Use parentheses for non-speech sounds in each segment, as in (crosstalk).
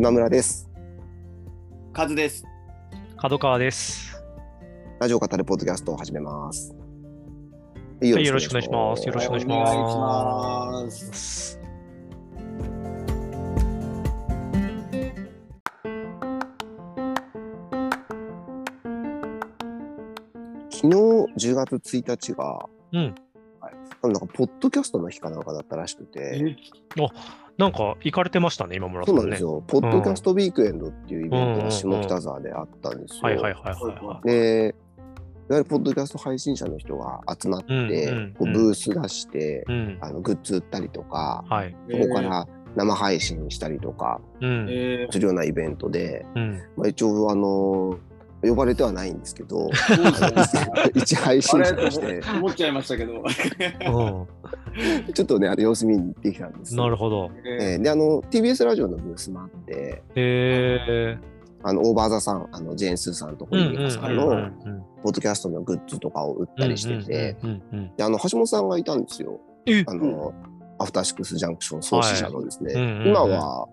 今村です。カズです。角川です。ラジオ語るポッドキャストを始めます。はいよろしくお願いしますよろしくお願いします。昨日10月1日が、うんなんかポッドキャストの日かなんかだったらしくて、なんか行かれてましたね、今村さねそうんなんです。よ。ポッドキャストウィークエンドっていうイベントが下北沢であったんですよ。はいはいはいはいはで、いわゆるポッドキャスト配信者の人が集まって、うんうんこううんブース出して、い。うん。あのグッズ売ったりとか、はい。そこから生配信したりとかするようなイベントで、うん。まあ、一応あの呼ばれてはないんですけどー、(laughs) 一配信者として。思っちゃいましたけど。うちょっとねあの様子見に行ってきたんですん。なるほど。えーであの TBS ラジオのブースもあってえあのオーバーザさんあのジェーン・スーさんとー。堀美香さんのうんポッドキャストのグッズとかを売ったりしてて、であの橋本さんがいたんですよ。えあの、アフターシックスジャンクション創始者のですね、はいうんうんうん。今は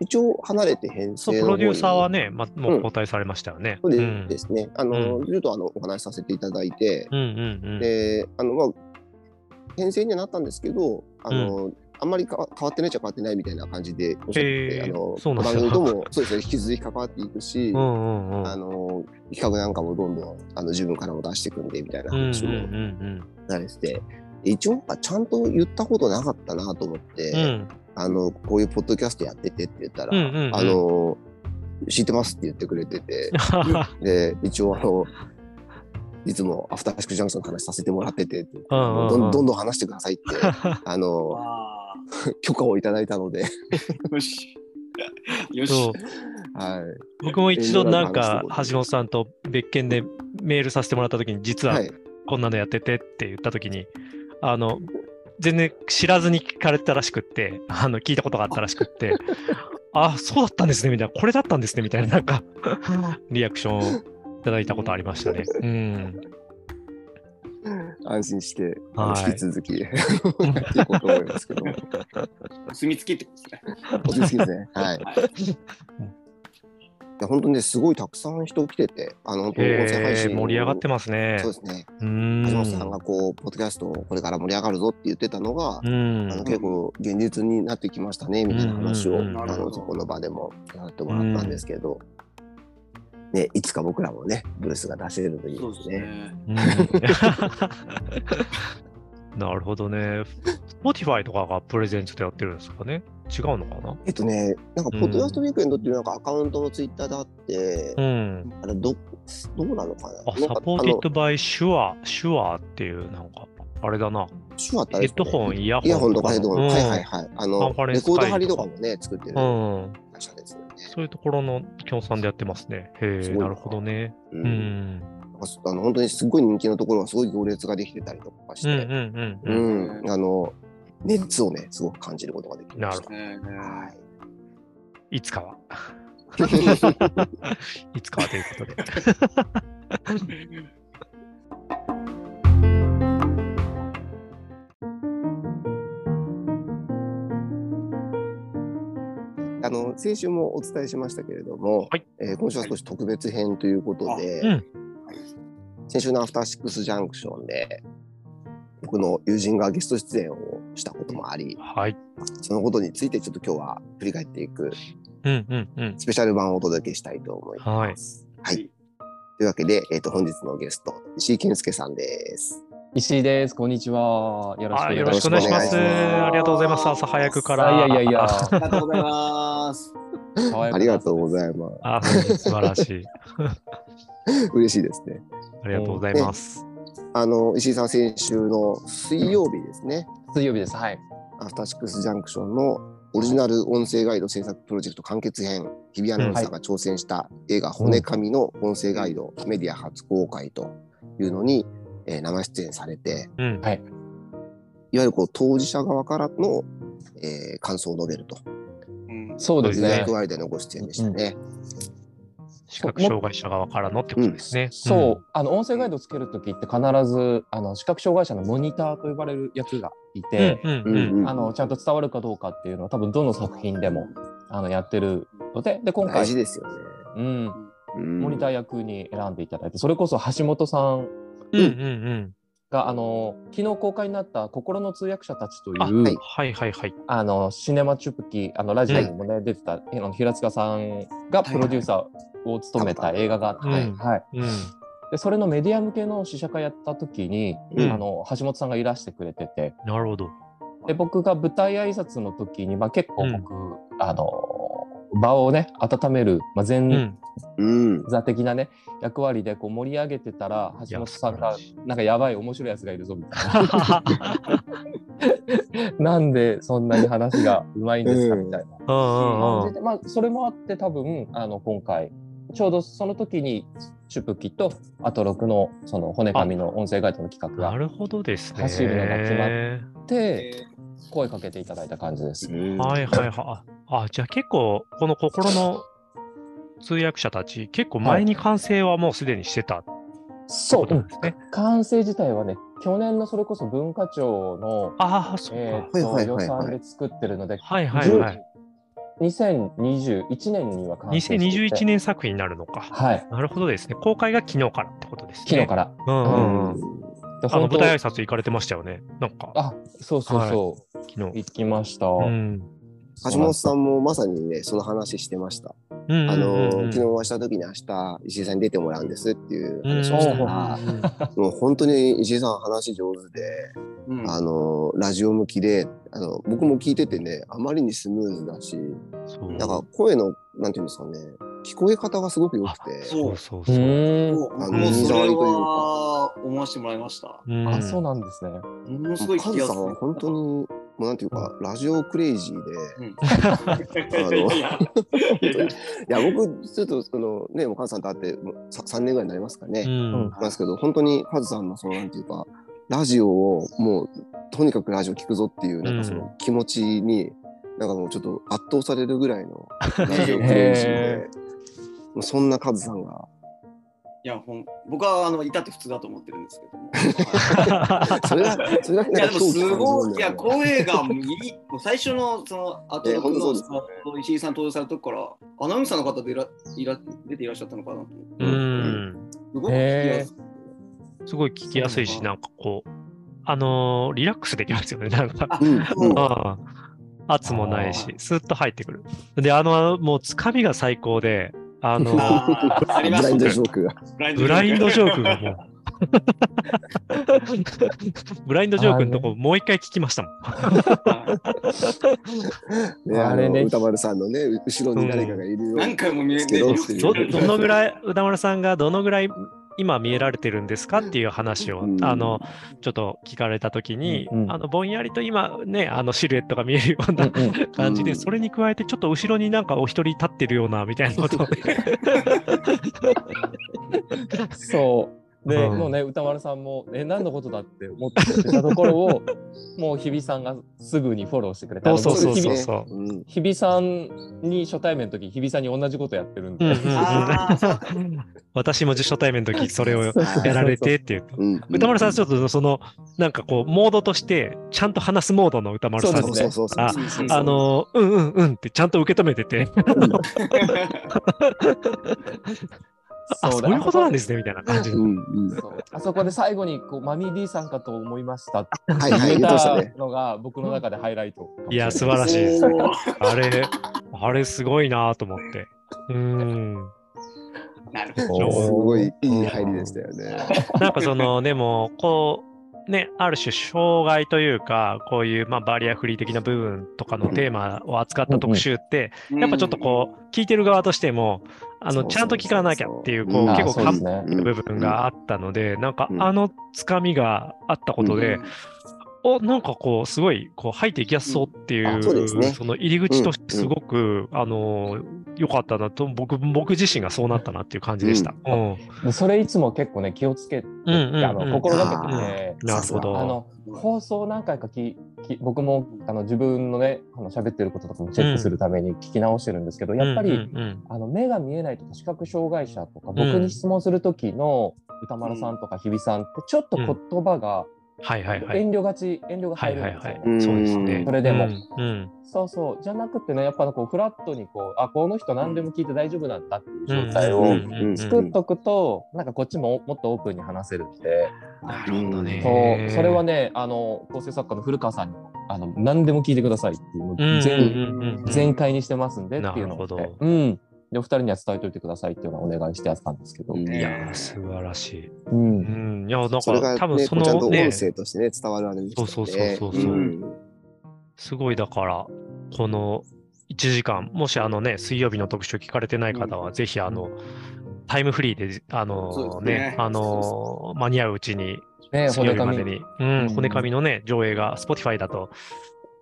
一応離れて編成プロデューサーはね、ま、もう交代されましたよね。そうですね、あの、ちょっとあのお話しさせていただいて、うんうんうん。で、あの、まあ、編成にはなったんですけど、あの、あんまりかわ変わってないっちゃ変わってないみたいな感じでおっしゃってあの、番組とも、(laughs) そうですね、引き続き関わっていくし、うんうんうん。あの、企画なんかもどんどん、あの、自分からも出していくんで、みたいなうんうん話もうん。なれてて、で一応、ちゃんと言ったことなかったなと思って、うん。うん。あの、こういうポッドキャストやっててって言ったら、うんうんうんあの、知ってますって言ってくれてて、(laughs) で、一応あの、いつもアフターシックスジャンクションの話させてもらっててうんうんうんどんどんどん話してくださいって、(laughs) あの、あ (laughs) 許可をいただいたので、ーよし。よし。はい。僕も一度なんえかー橋本さんと別件でメールさせてもらった時に実ははい。こんなのやっててって言った時にあの全然知らずに聞かれてたらしくってあの聞いたことがあったらしくって (laughs) あそうだったんですねみたいなこれだったんですねみたいななんかリアクションをいただいたことありましたね。うん。安心して、はい引き続きやっていこうと思いますけど、お墨付きってことですね。きですね。はい。いや本当にね、すごいたくさん人来てて、あの、本当に音声配え信ー、盛り上がってまますねそう。ですね。うーん。橋本さんがこう、ポッドキャストこれから盛り上がるぞって言ってたのが、うんあの結構現実になってきましたねみたいな話を、あのそこの場でもやってもらったんですけど、ね、いつか僕らもねブースが出せるといいですね。(laughs) なるほどね。Spotify とかがプレゼントでやってるんですかね？違うのかな？えっとねなんかポッドキャストウィークエンドっていうなんかアカウントのツイッターであって、うん。あれどどうなのかな？あ、サポーティッドバイシュア、シュアっていう、なんか、あれだな。手話ってあれヘッドホン、イヤホン。とかヘッドホン、うんはいはいはいあのレコード会とか貼りとかもね作ってる会うん。社ですよね。そういうところの協賛でやってますね。へえ、ななるほどね。ううんん。なんかあの本当にすごい人気のところはすごい行列ができてたりとかしうんうんて、うんううん。んあの熱をねすごく感じることができました。ねはいいつかは。(laughs) いつかはということで。あの先週もお伝えしましたけれども、はいえー今週は少し特別編ということで、うん先週のアフターシックスジャンクションで僕の友人がゲスト出演をしたこともあり、はい。そのことについてちょっと今日は振り返っていく。スペシャル版をお届けしたいと思います。はい。というわけで、えっ、と本日のゲスト石井健介さんです。石井です。こんにちは。よろしくおあ願いします。よろしくお願いします。ありがとうございます。朝早くから。あいやいやいや。ありがとうございます。(laughs) ありがとうごいざいます。あ、素晴らしい。(laughs) 嬉しいですね。ありがとうございます。あの石井さん先週の水曜日ですね。水曜日です。はい。アフターシックスジャンクションのオリジナル音声ガイド制作プロジェクト完結編、日比アナウンサーが挑戦した映画、骨紙の音声ガイド、メディア初公開というのに、えー生出演されて、うん。はい。いわゆるこう当事者側からの、えー感想を述べるとうんそうですねいう役。割でのご出演でしたね。視覚障害者側からのってことですね。そう、あの音声ガイドつけるときって必ずあの視覚障害者のモニターと呼ばれるやつがいて、うん。うんうんうんあのちゃんと伝わるかどうかっていうのは多分どの作品でもあのやってるのでで今回大事、ですよね。うん、うんモニター役に選んでいただいてそれこそ橋本さんうんうんうん。があの昨日公開になった「心の通訳者たち」というああ、はい。はいはいはい。のシネマチュプキあのラジオにもね、出てたあの平塚さんがプロデューサーを務めた映画があって、うん。はい、うん。でそれのメディア向けの試写会やった時に、うん。あの橋本さんがいらしてくれてて。なるほど。で僕が舞台挨拶の時に、まあ、結構僕、あの場をね温める、まあ、前うん。うん。座的なね役割でこう盛り上げてたら橋本さんがなんかやばい面白いやつがいるぞみたいな (laughs) なんでそんなに話がうまいんですかうんみたいなまあ、それもあって多分あの今回ちょうどその時にチュプキとアトロクのその骨紙の音声ガイドの企画がなるほどですね。走るのが決まっえでー声かけていただいた感じです。はいはいはい。あ、あじゃあ結構、この心の通訳者たち、結構前に完成はもうすでにしてたってそう、ことなんですね。完成自体はね去年のそれこそ文化庁の、ああ、そう予はいはいはいはい算で作ってるのではいはいはい。2021年には完成していて2021年作品になるのか。はいなるほどですね。公開が昨日からってことですね。昨日から。うんうんうん。あの舞台挨拶行かれてましたよね。なんか、あそうそうそう、昨日。行きました。うん。橋本さんもまさにね、その話してました。うんあの、昨日日お会いした時に明日、石井さんに出てもらうんですっていううん話をしたら、うんもう本当に石井さん話上手で、うんあの、ラジオ向きで、あの、僕も聞いててね、あまりにスムーズだし、なんか声の、なんていうんですかね、聞こえ方がすごく良くて、うそうそうそう。あのもうそれ耳障りというかは思わせてもらいました。うんあそうなんですね。ものすごい聞カズさんはきやすい。本当に、もうなんていうか、ラジオクレイジーで、うん。(laughs) いやいや僕、ちょっと、その、ね、もうカズさんと会って、もうさ3年ぐらいになりますかね。うん。なんですけど、本当にカズさんの、その、なんていうか、ラジオを、もう、とにかくラジオ聞くぞっていう、なんかその気持ちに、なんかもうちょっと圧倒されるぐらいのラジオクレイジーへで、もうそんなカズさんが、いやほん僕はあのいたって普通だと思ってるんですけど (laughs) も。それが、それがいやでもすごい、いや声がいい、もう最初のその後のですね石井さん登場された時からアナウンサーの方でいらいら出ていらっしゃったのかなと思って。うん。すごく聞きやすくてすごい聞きやすいし、なんかこう、あのーリラックスできますよね、なんか。あうん、圧もないし、スーッと入ってくる。で、あの、もう、つかみが最高で、あの、あ (laughs) ブラインドすジョークが。ブラインドジョーク。がもう、(laughs) ブラインドジョークのとこ、もう一回聞きましたもん。ね、ああれね。の歌丸さんのね、う後ろに誰かがいるよう何回も見えですけどてっていう。どどのぐらい、歌丸さんがどのぐらい今見えられてるんですかっていう話を、うん。あの、ちょっと聞かれたときに、あの、ぼんやりと今ね、あの、シルエットが見えるような感じで、うん。それに加えて、ちょっと後ろになんかお一人立ってるような、みたいなこと (laughs) そう。で、うんもうね、歌丸さんも、え、何のことだって思ってたところを、(laughs) もう日比さんがすぐにフォローしてくれて、そうそうそうあの僕日比そううん。日比さんに初対面の時、日比さんに同じことやってるんで。うんうんうんあー (laughs) 私も初対面の時それをやられてっていう。歌丸さん、ちょっとその、なんかこう、モードとして、ちゃんと話すモードの歌丸さんですね。ああの、うんうんうんってちゃんと受け止めてて、(laughs) あ、そういうことなんですすね、みたいな感じの。うんうん。あそこで最後にこうマミー D さんかと思いましたって言ってましたのが僕の中でハイライト。いや、素晴らしいです。あれ、あれすごいなと思って。うーん。なるほど。すごいいい入りでしたよね。なんかその、でも、こう、ね、ある種障害というか、こういう、まあ、バリアフリー的な部分とかのテーマを扱った特集って、やっぱちょっとこう、聞いてる側としても、あの、ちゃんと聞かなきゃっていう、こう、うん結構かそうですね。部分があったので、なんかうん。あのつかみがあったことで、うんおなんかこうすごいこう入っていきやすそうっていう,、うんあそうですね。その入り口としてすごく、あの良かったなと僕僕自身がそうなったなっていう感じでした。うん。でそれいつも結構ね気をつけて、うんうんうん。あの心がけてて、なるほど。あの放送何回かきき僕もあの自分のねあの喋ってることとかもチェックするために聞き直してるんですけど、やっぱり、うんうんあの目が見えないとか視覚障害者とかん。僕に質問する時の歌丸さんとか日比さんってちょっと言葉がはいはいはい。遠慮がち、遠慮がはい入るんですよ、はいはい。うんそうですね。それでもうんうん。そうそう、じゃなくてね、やっぱこうフラットにこう、あ、この人何でも聞いて大丈夫なんだっていう状態をうんうんうん作っとくと、なんかこっちももっとオープンに話せるんで、なるほどね。そう、それはね、あの、構成作家の古川さんにも、あの、何でも聞いてくださいっていうのをうんうん全、うんうん全開にしてますんでっていうのをなるほど。ねうん。で、お二人には伝えといてくださいっていうのをお願いしてやったんですけど。うんいやー、素晴らしい。うんう。ん。いや、だから多分そこうちゃんとのね音、声としてね、伝わるあれですよね。そうそうそうそうそうんすごいだから、この1時間、もしあのね、水曜日の特集聞かれてない方は、ぜひあの、タイムフリーで、あのねね、あの、間に合ううちに、ね水曜日まで骨に、ううんん、骨紙のね、上映が Spotify だと、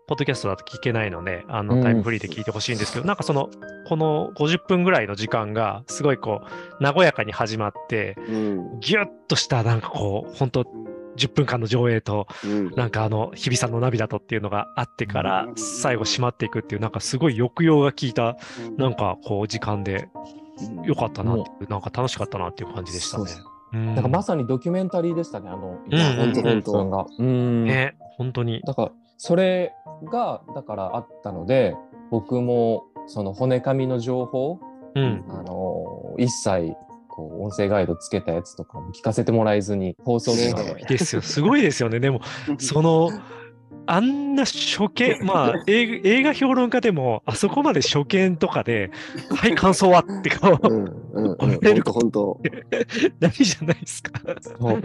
ポッドキャストだと聞けないので、あの、うんタイムフリーで聞いてほしいんですけど、なんかその、この50分ぐらいの時間が、すごいこう、和やかに始まって、うん。ぎゅっとした、なんかこう、本当10分間の上映と、うん。なんかあの、日比さんの涙とっていうのがあってからう、ん最後閉まっていくっていう、なんかすごい抑揚が効いた、なんかこう、時間で、よかったなっていう、なんか楽しかったなっていう感じでしたねなんかまさにドキュメンタリーでしたね、あの、うんほんとほんと分が。うん。ね、本当に。だから、それが、だからあったので、僕も、その骨紙の情報、うん。あの、一切、こう、音声ガイドつけたやつとかも聞かせてもらえずに、放送すよ。すごいですよね。でも、(laughs) その、あんな初見、まあ映映画評論家でも、あそこまで初見とかで、はい、感想はって顔、うん。うん。うん。これるほんとほんと。(laughs) ないじゃないですか。そう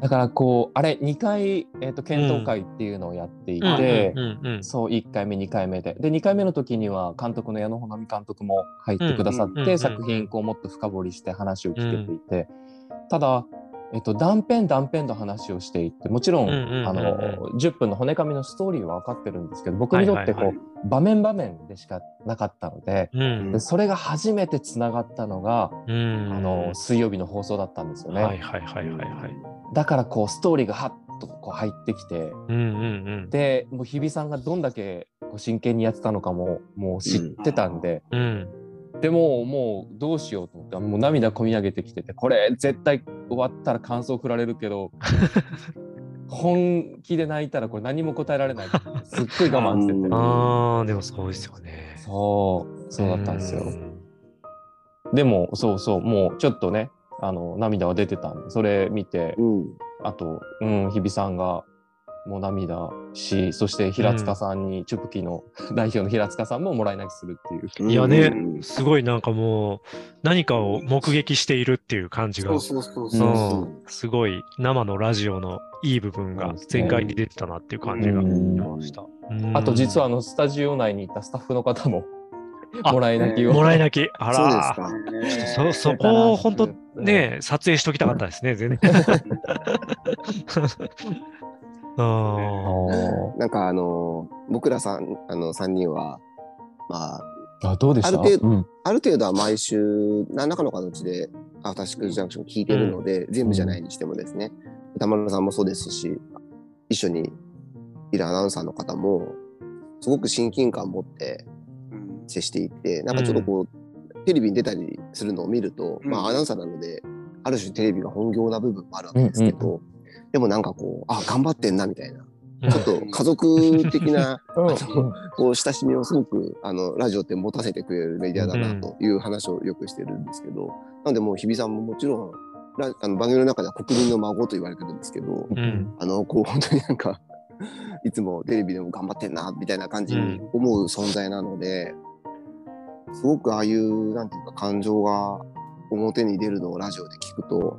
だから、こう、あれ、2回、えっ、と、検討会っていうのをやっていて、そう、1回目、2回目で。で、2回目の時には、監督の矢野穂波監督も入ってくださって、作品、こう、もっと深掘りして話を聞けていて、ただ、えっと、断片断片の話をしていって、もちろん、あの、10分の骨紙のストーリーは分かってるんですけど、僕にとってこう、場面場面でしかなかったので、うんでそれが初めてつながったのが、うんあの、水曜日の放送だったんですよね。はいはいはいはいはい。だから、こう、ストーリーがハッとこう入ってきて。で、もう日比さんがどんだけこう真剣にやってたのかも、もう知ってたんで、うん。でも、もうどうしようと思って、もう涙こみ上げてきてて、これ絶対終わったら感想振られるけど、(laughs) 本気で泣いたらこれ何も答えられない。すっごい我慢してて。(laughs) ああ、でもそうですよね。そう、そうだったんですよ。んでも、そうそう、もうちょっとね、あの、涙は出てたんで、それ見て、うん。あと、うん、日比さんがもう涙し、そして平塚さんに、チュプキの代表の平塚さんももらい泣きするっていう。いやねうんすごいなんかもう、何かを目撃しているっていう感じがそう、そうそうそうう。ん、すごい生のラジオのいい部分が全開に出てたなっていう感じがしうんました。あと実ははあのスタジオ内にいたスタッフの方もあもらい泣きを。もらい泣き。あそうですらか。そ、そこを本当ね、撮影しときたかったですね、全然。(laughs) なんかあの、僕らさん、あの、3人は、まあ、あどうでした？あるある程度は毎週、何らかの形で、アフターシックスジャンクション聞いてるので、全部じゃないにしてもですね、歌丸さんもそうですし、一緒にいるアナウンサーの方も、すごく親近感を持ってうん。接していて、なんかちょっとこう、テレビに出たりするのを見ると、うん。まあアナウンサーなので、ある種テレビが本業な部分もあるわけですけど、でもなんかこう、あ、頑張ってんなみたいな、ちょっと家族的な (laughs) うん。こう親しみをすごくあのラジオって持たせてくれるメディアだなという話をよくしてるんですけど、なのでもう日比さんももちろんラあの番組の中では国民の孫と言われてるんですけど、うん。あのこう本当になんかいつもテレビでも頑張ってんなみたいな感じに思う存在なので、すごくああいうなんていうか感情が表に出るのをラジオで聞くと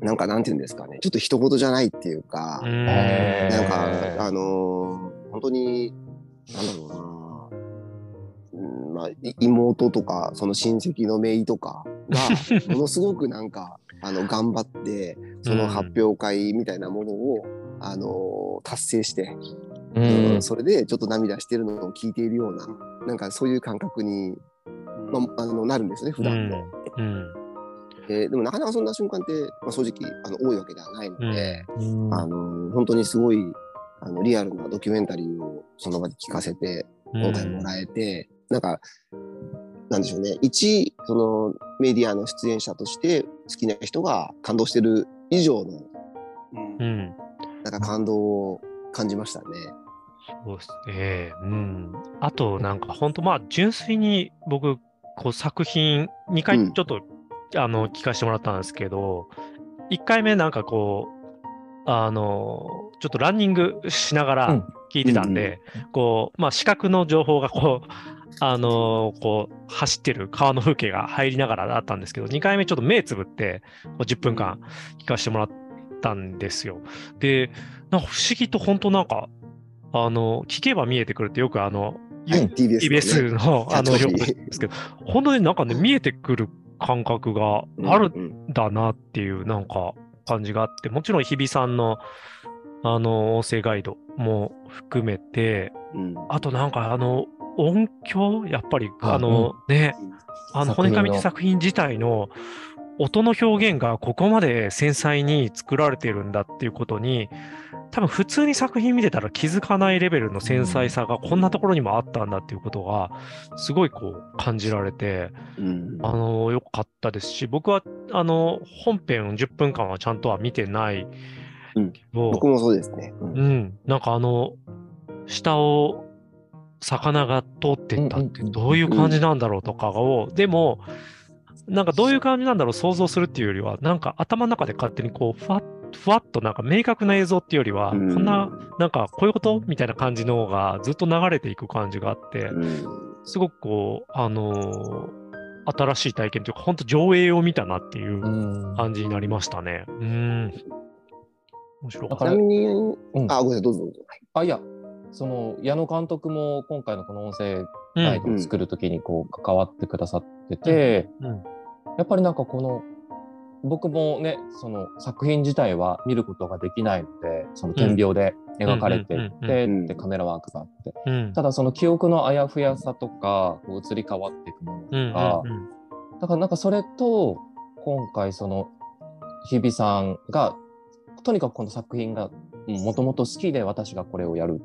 なんかなんていうんですかね。ちょっと一言じゃないっていうか、なんか、あのー本当に、なんだろうな、うんまあ、い妹とか、その親戚の姪とかが、(laughs) ものすごくなんか、あの、頑張って、その発表会みたいなものを、あのー達成して、ううんんそれでちょっと涙してるのを聞いているような、なんかそういう感覚に、まあ、あのなるんですね、普段の。うんえーでもなかなかそんな瞬間って、まあ、正直あの多いわけではないので、うん。あの本当にすごいあのリアルなドキュメンタリーをその場で聞かせて今回もらえて、なんかなんでしょうね。一そのメディアの出演者として好きな人が感動してる以上のうん。うん。なんか感動を感じましたね。そうです。ね。うん。あと、なんか本当まあ、純粋に僕、こう作品、2回うん。ちょっと、あの、聞かせてもらったんですけど、1回目なんかこう、あの、ちょっとランニングしながらうん聞いてたんで、こう、まあ、視覚の情報がこう、あのこう、走ってる川の風景が入りながらだったんですけど、2回目ちょっと目つぶって、こう10分間聞かせてもらったんですよ。で、なんか不思議と本当なんか、あの、聞けば見えてくるってよくあの、はい、TBS のね。のあのキャッチコピーよくですけど、本当になんかね、見えてくる感覚があるうん。んだなっていうなんか感じがあって、もちろん日比さんのあの音声ガイドも含めて、うん。あとなんかあの音響、やっぱりああのね、あの骨紙って作品自体の音の表現がここまで繊細に作られてるんだっていうことに、多分普通に作品見てたら気づかないレベルの繊細さがこんなところにもあったんだっていうことが、すごいこう感じられて、うん。あの、良かったですし、僕は、あの、本編10分間はちゃんとは見てないけど、僕もそうですね。うん。うん、なんかあの、下を魚が通ってったってうんうんうんどういう感じなんだろうとかを、でも、なんかどういう感じなんだろう想像するっていうよりは、なんか頭の中で勝手にこう、ふわっふわっとなんか明確な映像っていうよりは、うんこんな、なんかこういうことみたいな感じのがずっと流れていく感じがあって、うんすごくこう、あのー新しい体験というか、本当上映を見たなっていううん感じになりましたね。うん。面白かったちなみに、うんあ、ごめんなさい、どうぞどうぞ。あいやその矢野監督も今回のこの音声ガイドを作るときにこう関わってくださってて、うんうんやっぱりなんかこの僕もねその作品自体は見ることができないのでその点描で描かれていてでカメラワークがあって。うん。ただその記憶のあやふやさとかこう移り変わっていくものとうんか、だからなんかそれと今回その日比さんがとにかくこの作品がもともと好きで私がこれをやる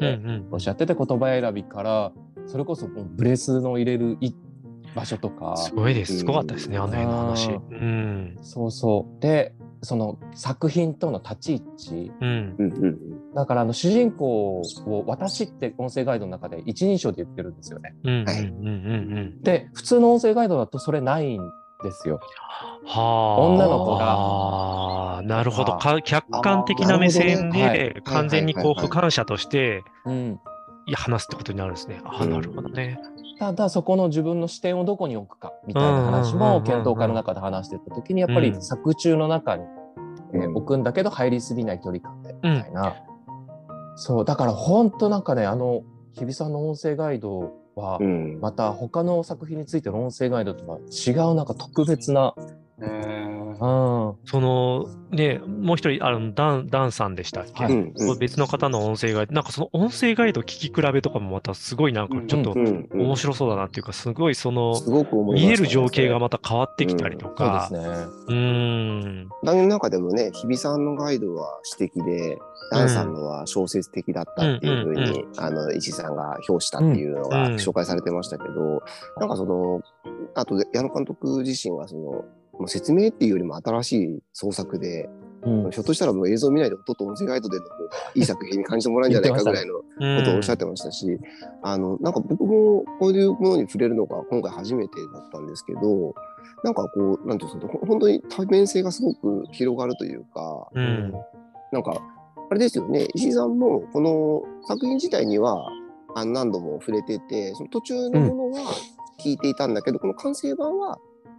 うんうんおっしゃってて言葉選びからそれこそブレスの入れるい場所とかすごいです。すごかったですね、あの辺の話。うん。そうそうでその作品との立ち位置うん。うんうんだからあの主人公を私って音声ガイドの中で一人称で言ってるんですよね。うん。うん。はいうん。うん。で普通の音声ガイドだとそれないんですよ。はあ。女の子がああ、なるほど。客観的な目線で、完全にこう、はいはいはいはい俯瞰者として話すってことになるんですね。あなるほどね。ただそこの自分の視点をどこに置くかみたいな話うんうんうんうんも検討会の中で話してた時にやっぱりうん作中の中に、えーうん置くんだけど入りすぎない距離感でみたいな、そうだから本当なんかねあの日比さんの音声ガイドは、うん。また他の作品についての音声ガイドとは違うなんか特別な、その、ね、もう一人、あの、ダン、ダンさんでしたっけ、はい。うんうん別の方の音声ガイド、なんかその音声ガイド聞き比べとかもまたすごいなんかちょっとうんうん面白そうだなっていうか、すごいその、見える情景がまた変わってきたりとそうか。ですね。うーん。番組の中でもね、日比さんのガイドは詩的で、ダンさんのは小説的だったっていうふううん。うんに、あの、石井さんが評したっていうのがうん紹介されてましたけど、なんかその、あと、矢野監督自身はその、説明っていうよりも新しい創作で、うん。ひょっとしたらもう映像見ないで音と音声ガイドでのいい作品に感じてもらえるんじゃないかぐらいのことをおっしゃってましたし、あの、なんか僕もこういうものに触れるのが今回初めてだったんですけど、なんかこう、なんていうんですか本当に多面性がすごく広がるというか、うん。なんか、あれですよね、石井さんもこの作品自体には何度も触れてて、その途中のものは聞いていたんだけど、この完成版は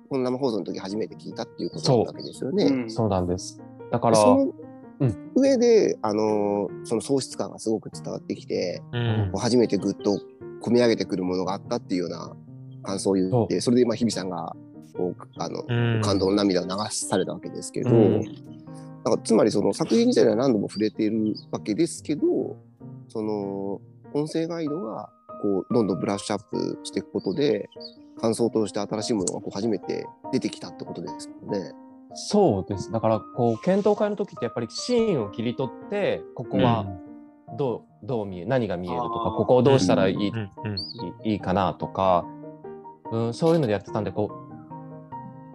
この生放送の時初めて聞いたっていうことなわけですよね。う。ん。そうなんです。だから、そのうん。上で、あのその喪失感がすごく伝わってきて、うん。こう初めてぐっと込み上げてくるものがあったっていうような感想を言って、それでまあ日比さんがこうあの、うん。感動の涙を流されたわけですけど、うん。なんかつまりその作品自体には何度も触れているわけですけど、その音声ガイドがこうどんどんブラッシュアップしていくことで、感想として新しいものがこう初めて出てきたってことですよね。そうです。だから、こう、検討会の時ってやっぱりシーンを切り取って、ここはどう、どう見え、何が見えるとかここをどうしたらいい,、うんうんいいいかなとか、うん、そういうのでやってたんで、こ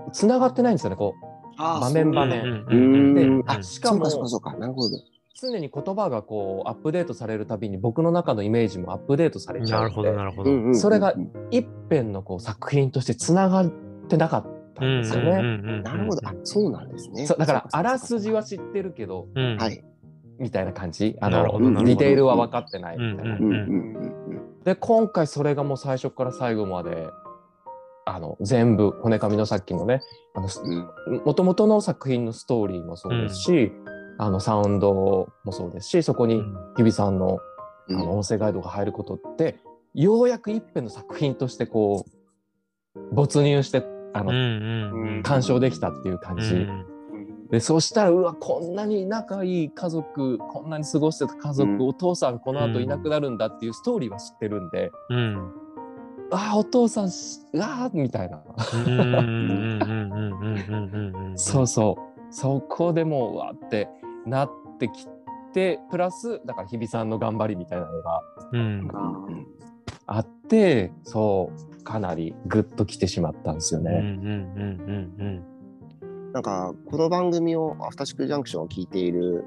う、つながってないんですよね、こう、場面場面。うんうんうんうん。であしかもそうかそうかそうか、なるほど。常に言葉がこうアップデートされるたびに僕の中のイメージもアップデートされちゃうなるほど、のでなるほど。それが一編のこう作品としてつながってなかったんですよね。なるほど。あ、そうなんですね。そうだからあらすじは知ってるけどうん。はい。みたいな感じあのなるほどなるほどディテールは分かってないみたいな。で今回それがもう最初から最後まであの全部骨紙のさっきのね。もともとの作品のストーリーもそうですし、あのサウンドもそうですしそこに日比さんの,、あの音声ガイドが入ることってようやく一編の作品としてこう没入してあの、鑑賞できたっていう感じ、うん、でそしたらうわこんなに仲いい家族こんなに過ごしてた家族、お父さんこのあといなくなるんだっていうストーリーは知ってるんで、うん、あお父さんああみたいな。そうそう。そこでもううわーってなってきてプラスだから日比さんの頑張りみたいなのがうん。うんあってそうかなりグッときてしまったんですようんうんね。うんうんなんか、この番組を、アフターシックジャンクションを聞いている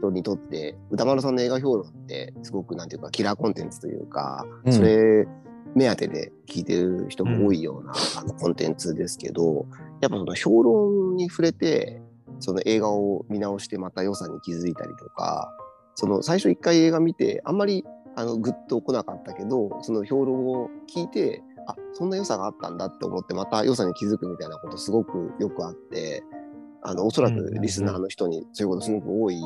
人にとって、歌丸さんの映画評論って、すごくなんていうか、キラーコンテンツというか、うんそれ目当てで聞いてる人も多いような、あのコンテンツですけど、やっぱその評論に触れて、その映画を見直してまた良さに気づいたりとか、その最初一回映画見て、あんまりあのグッと来なかったけど、その評論を聞いて、あそんな良さがあったんだって思ってまた良さに気づくみたいなことすごくよくあってあのおそらくリスナーの人にそういうことすごく多い、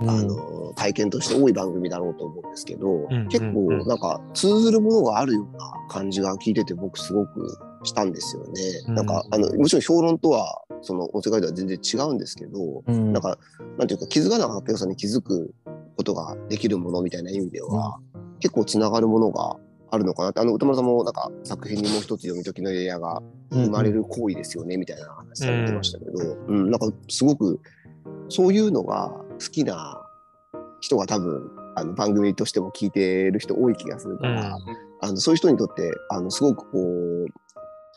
うん。あの体験として多い番組だろうと思うんですけど、うん結構なんか通ずるものがあるような感じが聞いてて僕すごくしたんですよね。うん。なんかあのもちろん評論とはその音声ガイドは全然違うんですけど、うん。なんかなんていうか気づかなかった良さに気づくことができるものみたいな意味では、結構つながるものがあるのかなってあの歌丸さんもなんか作品にもう一つ読み解きのエリアが生まれる行為ですよねみたいな話されてましたけど、うんなんかすごくそういうのが好きな人が多分あの番組としても聞いてる人多い気がするから、あのそういう人にとってあのすごくこう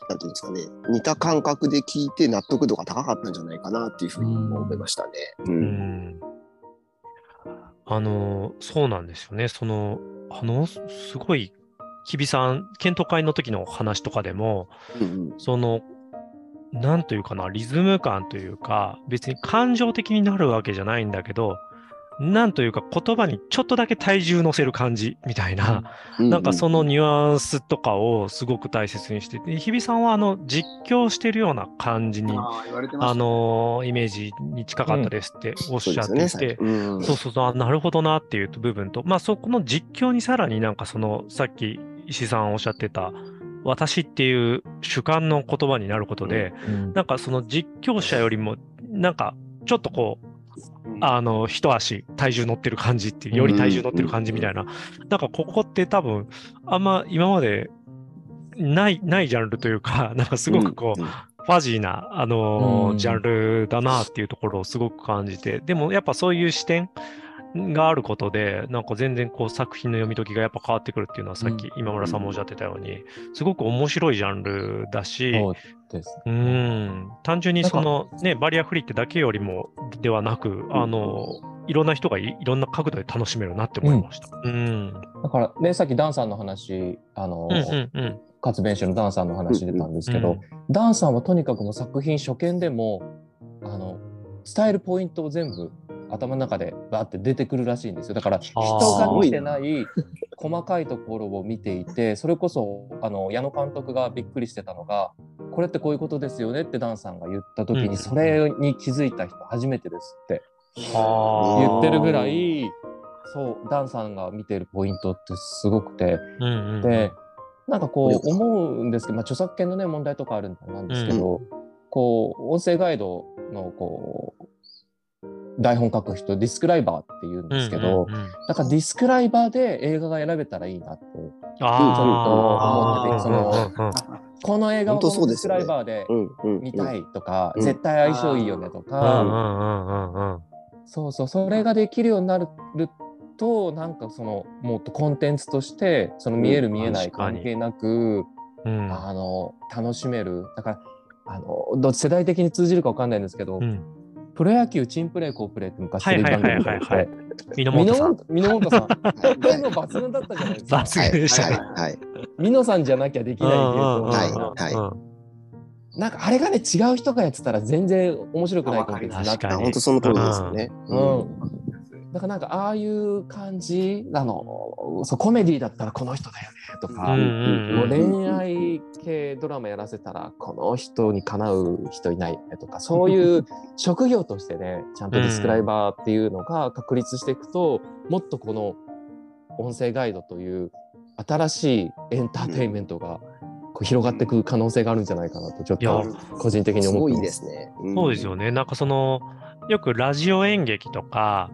なんていうんですかね似た感覚で聞いて納得度が高かったんじゃないかなっていうふうに思いましたね。ううんん。あの、そうなんですよね。その、あの、すすごい、日比さん、検討会の時の話とかでも、うんその、なんというかな、リズム感というか、別に感情的になるわけじゃないんだけど、なんというか言葉にちょっとだけ体重乗せる感じみたいな、うなんかそのニュアンスとかをすごく大切にしてて、日比さんはあの実況してるような感じに、あのイメージに近かったですっておっしゃっていて、うん。そうそうそう、あなるほどなっていう部分と、まあそこの実況にさらになんかそのさっき石井さんおっしゃってた、私っていう主観の言葉になることで、うん。なんかその実況者よりも、なんかちょっとこう、うんあの、一足体重乗ってる感じっていう、より体重乗ってる感じみたいな。なんかここって多分、あんま今までない、ないジャンルというか、(laughs) なんかすごくこう、うん。ファジーな、あのーうん。ジャンルだなっていうところをすごく感じて、でもやっぱそういう視点があることで、なんか全然こう作品の読み解きがやっぱ変わってくるっていうのはさっき今村さんもおっしゃってたように、すごく面白いジャンルだし、そうん、単純にそのね、バリアフリーってだけよりもではなく、あの、いろんな人がいいろんな角度で楽しめるなって思いました。うん。だからねさっきダンさんの話あの、うんうんうん。活弁士のダンさんの話出たんですけど、ダンさんはとにかくもう作品初見でもあの伝えるポイントを全部頭の中でバーって出てくるらしいんですよ。だから人が見てない細かいところを見ていてそれこそあの矢野監督がびっくりしてたのがこれってこういうことですよねってダンさんが言った時うん。にそれに気づいた人初めてですっては言ってるぐらいそうダンさんが見てるポイントってすごくてうんうん、でなんかこう思うんですけど、まあ、著作権のね問題とかあるんなんですけど、こう音声ガイドのこう台本書く人ディスクライバーって言うんですけど、うんうんうん。なんかディスクライバーで映画が選べたらいいなってあー。ちょっと思っててそのうんうんうん。この映画をディスクそうですよね。ライバーでうんうん。見たいとか、うん絶対相性いいよねとうんか、うんうんうんうんそうそうそれができるようになるとなんかそのもっとコンテンツとしてその見えるうん見えない関係なく、うん。あの楽しめる。だからあのど世代的に通じるかわかんないんですけど、うんプロ野球チンプレー、コープレーって昔テレビ番組があっはいはいはいて、はいはい。箕ミノ本さん。モンタさん。はいでも抜群だったじゃないですか。抜群でしたね。はい。ミノさんじゃなきゃできないっていうと、はいはいなんかあれがね、違う人がやってたら全然面白くないコンテンツになって確かに本当その通りですよね。うんだからなんかああいう感じあのそうコメディだったらこの人だよねとか、うんうんもううん恋愛系ドラマやらせたらこの人にかなう人いないよねとかそういう職業としてね (laughs) ちゃんとディスクライバーっていうのが確立していくともっとこの音声ガイドという新しいエンターテインメントがこう広がっていく可能性があるんじゃないかなとちょっと個人的にすごい思ってま。ですすね。そうですよね。なんかその、よくラジオ演劇とか、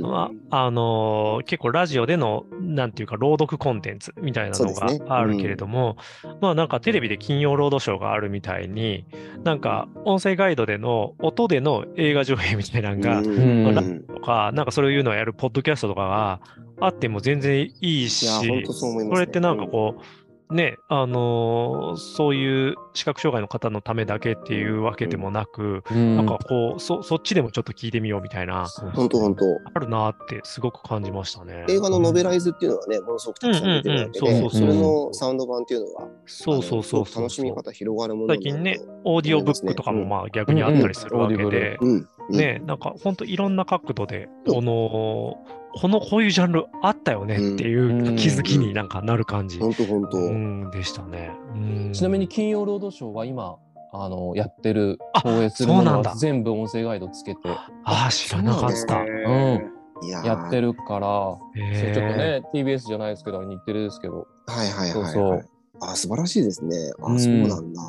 まあ、あのー結構ラジオでの、なんていうか、朗読コンテンツみたいなのがあるけれども、まあなんかテレビで金曜ロードショーがあるみたいに、なんか音声ガイドでの音での映画上映みたいなのが、うん。うんうんとか、なんかそういうのをやるポッドキャストとかがあっても全然いいし、いや本当それってなんかこう、ね、あのーそういう視覚障害の方のためだけっていうわけでもなく、うん。なんかこうそ、そっちでもちょっと聞いてみようみたいな、本当本当。あるなってすごく感じましたね。映画のノベライズっていうのはね、ものすごくたくさん出てるわけうんうんうん。で、それのサウンド版っていうのは、そうそうそうそう。楽しみ方広がるもの最近ね、オーディオブックとかもまあ逆にあったりするわけうんうんで、うん。うん。ね、なんか本当いろんな角度で、う。んこの、このこういうジャンルあったよねっていううん。気づきになんかなる感じ、本当本当。うん、でしたね。うん。ちなみに金曜ロードショーは今あのやってるあ放映するものは全部音声ガイドつけて。ああ、知らなかった。うんいやってるから、へー。それちょっとね TBS じゃないですけど日テレですけど。はいはいはい、はい。そうそう。あ、素晴らしいですね。あ、うん。そうなんだ。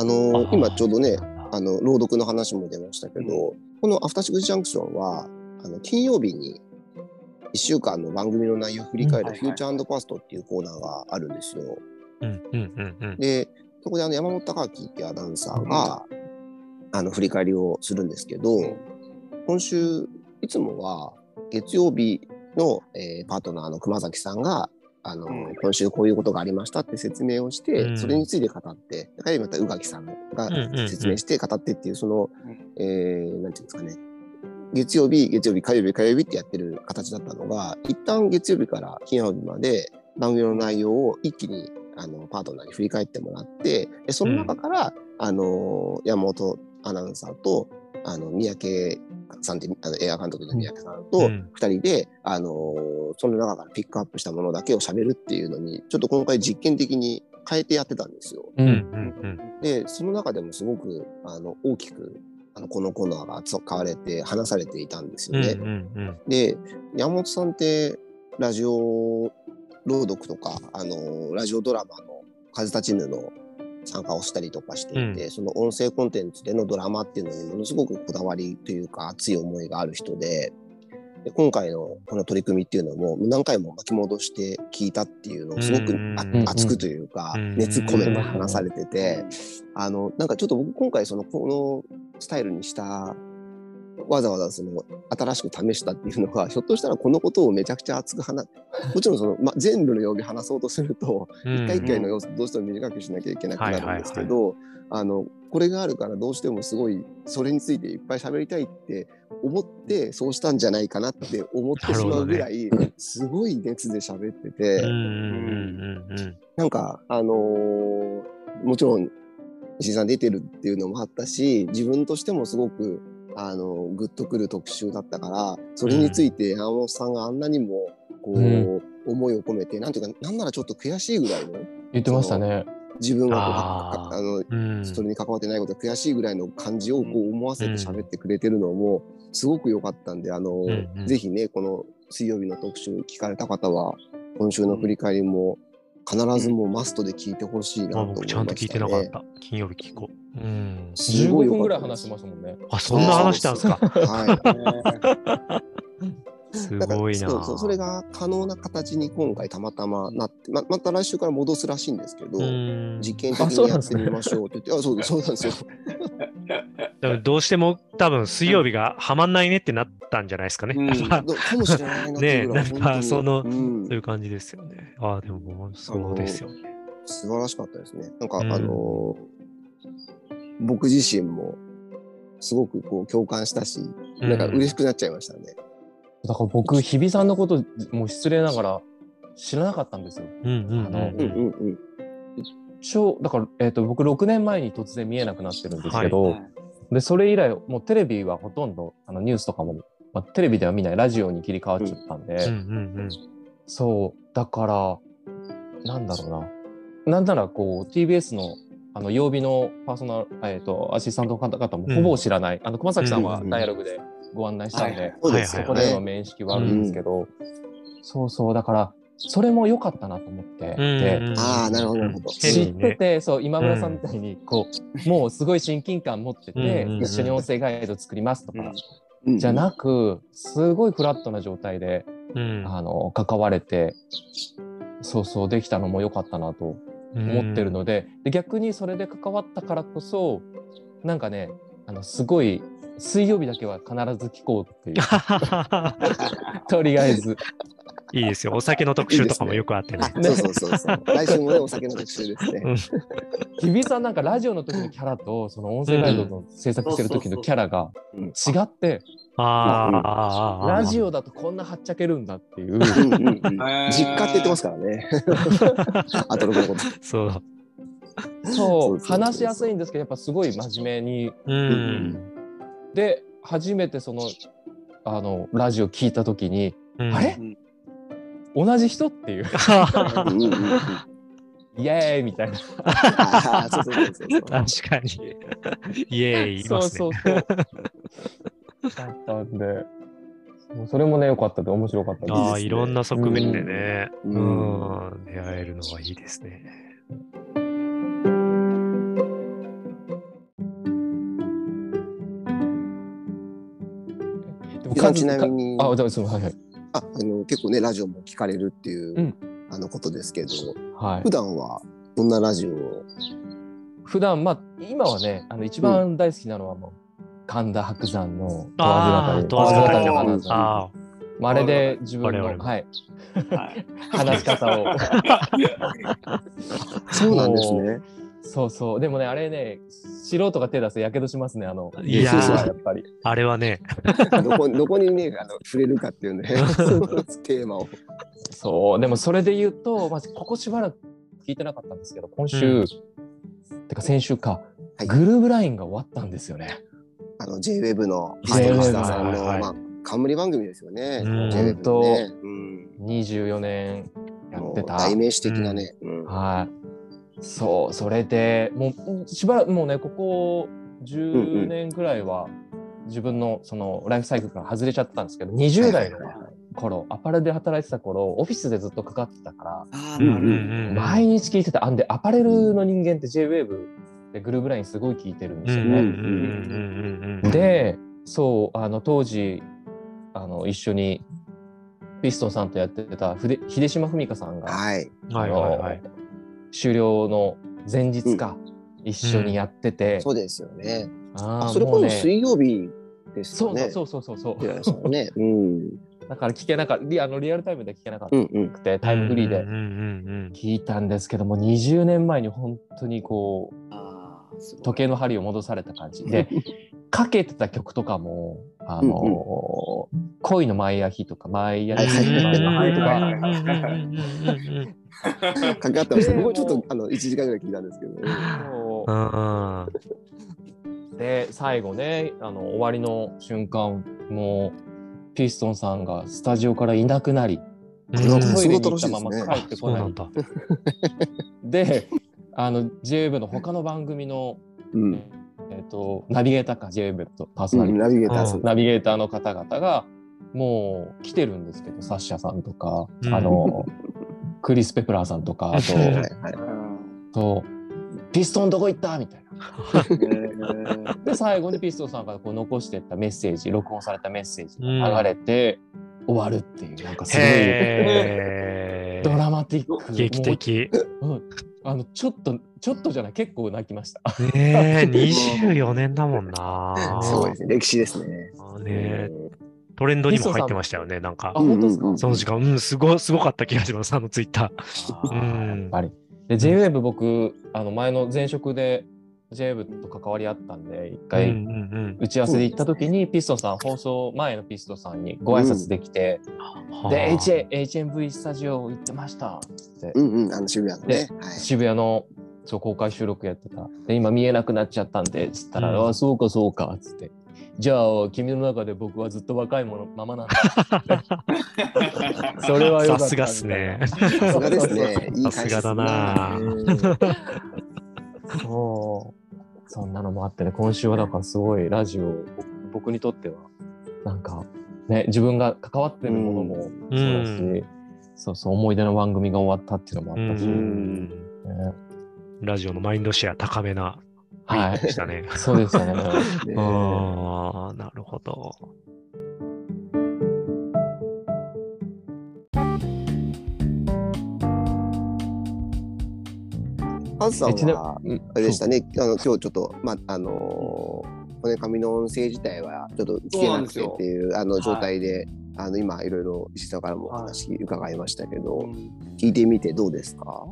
あの今ちょうどねあの朗読の話も出ましたけど、このアフターシックスジャンクションはあの金曜日に1週間の番組の内容を振り返るうん。フューチャーパストっていうコーナーがあるんですよ。うんうんうんうん。で、そこであの山本隆明っていうアナウンサーが、あの振り返りをするんですけど、今週、いつもは月曜日の、えーパートナーの熊崎さんが、あのうん。今週こういうことがありましたって説明をして、うん。それについて語って、帰りまた宇垣さんがうんうんうん。説明して語ってっていう、その、えーなんていうんですかね、月曜日、月曜日、火曜日、火曜日ってやってる形だったのが、一旦月曜日から金曜日まで番組の内容を一気にあのパートナーに振り返ってもらって、でその中から、あの山本アナウンサーとあの三宅さんってあの映画監督の三宅さんうとん二人で、あのその中からピックアップしたものだけを喋るっていうのにちょっと今回実験的に変えてやってたんですよ。ううんんうんで、その中でもすごくあの大きくあのこのコーナーが使われて話されていたんですうん。よね。うんうんで、山本さんってラジオ朗読とか、あのラジオドラマの風立ちぬの参加をしたりとかしていて、その音声コンテンツでのドラマっていうのにものすごくこだわりというか熱い思いがある人で、で今回のこの取り組みっていうのも何回も巻き戻して聞いたっていうのをすごく熱くというかうん熱込めて話されてて、あのなんかちょっと僕今回そのこのスタイルにしたわざわざその新しく試したっていうのがひょっとしたらこのことをめちゃくちゃ熱く話もちろんその、ま、全部の曜日話そうとするとうん。一回一回の要素どうしても短くしなきゃいけなくなるんですけど、あのこれがあるからどうしてもすごいそれについていっぱい喋りたいって思ってそうしたんじゃないかなって思ってしまうぐらい、すごい熱で喋ってて。なんかあのーもちろん石井さん出てるっていうのもあったし自分としてもすごくあのグッとくる特集だったからそれについて山本さんがあんなにもこう、うん。思いを込めてなんていうかなんならちょっと悔しいぐらいの言ってましたね。自分がこうあのうん。それに関わってないことが悔しいぐらいの感じをこう思わせて喋ってくれてるのもすごく良かったんで、あの、んうん。ぜひね、この水曜日の特集聞かれた方は、今週の振り返りも必ずもうマストで聞いてほしいなとあ思いました、ね。僕ちゃんと聞いてなかった。金曜日聞こう。うん。15すごい良分ぐらい話してましたもんね。あ、そんな話したんですか。はい。(laughs) すごいな。そうそうそれが可能な形に今回たまたまなって、ままた来週から戻すらしいんですけど、うん実験的にやってみましょうって言って、あそうです、(laughs) そうなんですよ。だからどうしても多分水曜日がはまんないねってなったんじゃないですかね。うんかもしれないなっていうぐらいねえなんかそのうんそういう感じですよね。ああ、でもそうですよね。素晴らしかったですね。なんか、うんあの僕自身もすごくこう共感したし、なんか嬉しくなっちゃいましたね。だから僕、日比さんのこと、もう失礼ながら知らなかったんですよ。うんうんあのううんんうんうん。小だから、えー、と僕6年前に突然見えなくなってるんですけど、はい。でそれ以来もうテレビはほとんどあのニュースとかも、まあ、テレビでは見ないラジオに切り替わっちゃったんで、うんうんそうだからなんだろうな。なんならこう TBS のあの曜日のパーソナル、えー、とアシスタントの方々もほぼ知らない、あの熊崎さんはうん。ダイアログでご案内したんで、はいそこでのね。面識はあるんですけど、そうそう。だからそれも良かったなと思って、うんうんでうん。あーなるほどなるほど。知ってて、そう今村さんみたいにこう、もうすごい親近感持ってて、うんうんうん。一緒に音声ガイド作りますとか、うんうん。じゃなくすごいフラットな状態で、うん。あの関われてそうそうできたのも良かったなと思ってるので,、で逆にそれで関わったからこそなんかねあのすごい水曜日だけは必ず聞こうっていう (laughs) とりあえずいいですよ。お酒の特集とかもよくあってね。あそうそうそうそう。来週もね、お酒の特集ですね。日比さんなんかラジオの時のキャラとその音声ガイドの制作してる時のキャラがうん違ってあラジオだとこんなはっちゃけるんだっていう実家って言ってますからね。(laughs) あとのこと。そう。そうそうそう話しやすいんですけどやっぱすごい真面目にうん。で初めてそのあのラジオ聞いた時に、うん。あれ？うん。同じ人っていう。イエーイみたいな。あーそうそうそうそう。確かに。イエーイ、いそうますね。そうそうだったんで。そうそれもね良かったで面白かったです。ああ、いろんな側面でね、ううん。ん、出会えるのはいいですね。ちなみに、あはいはい。あの結構ね、ラジオも聞かれるっていう、うん。あのことですけど、はい。普、段はどんなラジオを？普段まあ今はねあの一番大好きなのはもう、神田伯山の問わずあまああれで自分のはい。はい。(laughs) (laughs) 話し方を。そうなんですね。そうそうでもねあれね素人が手出すとやけどしますねあのいややっぱりあ、あれはね、(laughs) どこどこにねあの触れるかっていうね (laughs) テーマを。そうでもそれで言うと、まあ、ここしばらく聞いてなかったんですけど今週、てか先週か、はいグルーブラインが終わったんですよね。あの J-Web のピはいストさんの、まあ冠番組ですよね。うん J-Web のね。うん24年やってた。代名詞的なね。うんはい。そう、それでもうしばらくもうね、ここ10年くらいは自分のそのライフサイクルから外れちゃったんですけど、20代の頃、アパレルで働いてた頃、オフィスでずっとかかってたから、毎日聞いてた。あんで、アパレルの人間って JWAVE でグルーブラインすごい聞いてるんですよね。で、そう、あの当時、あの一緒にピストンさんとやってた筆秀島文香さんが、はい。はいはいはい。終了の前日か、一緒にやってて、そうですよね。あーあそれこそもうね。水曜日ですそうよね。そうそうそう。そうじゃないですかね。(laughs) うん。だから聞けなかった。リあのリアルタイムで聞けなかっうんうん。たくて、タイムフリーで。うんうんうん聞いたんですけども20年前に本当にこう時計の針を戻された感じ。で (laughs) かけてた曲とかもあのー恋のマイアヒとかマイアヒとかうんうんうんうんうんかかってました。僕もちょっとあの1時間ぐらい聞いたんですけど。そううんうんで最後ねあの終わりの瞬間もうピストンさんがスタジオからいなくなりうんトイレに行ったまま帰ってこない。であの JWEB の他の番組の、うん。えっとナビゲーターか JWEB とパーソナリティ、ナビゲーターナビゲーターの方々がもう来てるんですけどサッシャさんとか、うん。あのクリス・ペプラーさんとかあとはいはい。とピストンどこ行った？みたいな。うんで最後にピストンさんがこう残してったメッセージ録音されたメッセージが流れて終わるっていうなんかすごいへドラマティック。ー劇的。もうあのちょっとちょっとじゃない結構泣きました。ねえ、(laughs) 24年だもんな。すごいですね。歴史ですね。ねえトレンドにも入ってましたよね、なんかあ。本当ですか？その時間、うん、すごすごかった気がします、あのツイッター。あーうんやっぱり。で JWEB 僕あの前の前職で JWEB と関わりあったんで一うん回うん。打ち合わせで行った時にピストンさん放送前のピストンさんにご挨拶できて、うん。ではあ。HA HMV スタジオ行ってましたって、うんうん、あの渋谷のね。はい。渋谷のそう公開収録やってた。で今見えなくなっちゃったんでつったら「うん。あそうかそうか」っつって「じゃあ君の中で僕はずっと若いものままなんだ」(laughs) それはよかったさすがっすね。さすがですね。(laughs) いいさすがだなうん。(laughs) そう。そんなのもあってね、今週はだからすごいラジオ、僕僕にとっては、なんか、ね、自分が関わってるものもそうだし、うんそうそう、思い出の番組が終わったっていうのもあったし、うねんラジオのマインドシェア高めなはいでしたね。そうですよね。ね (laughs) ああ、なるほど。ハズさんは、うんあれでしたね、あの今日ちょっと、まあ、あのー、骨紙の音声自体はちょっと聞けなくてっていうあの状態で、あの今いろいろ石田からもお話伺いましたけど、聞いてみてどうですか？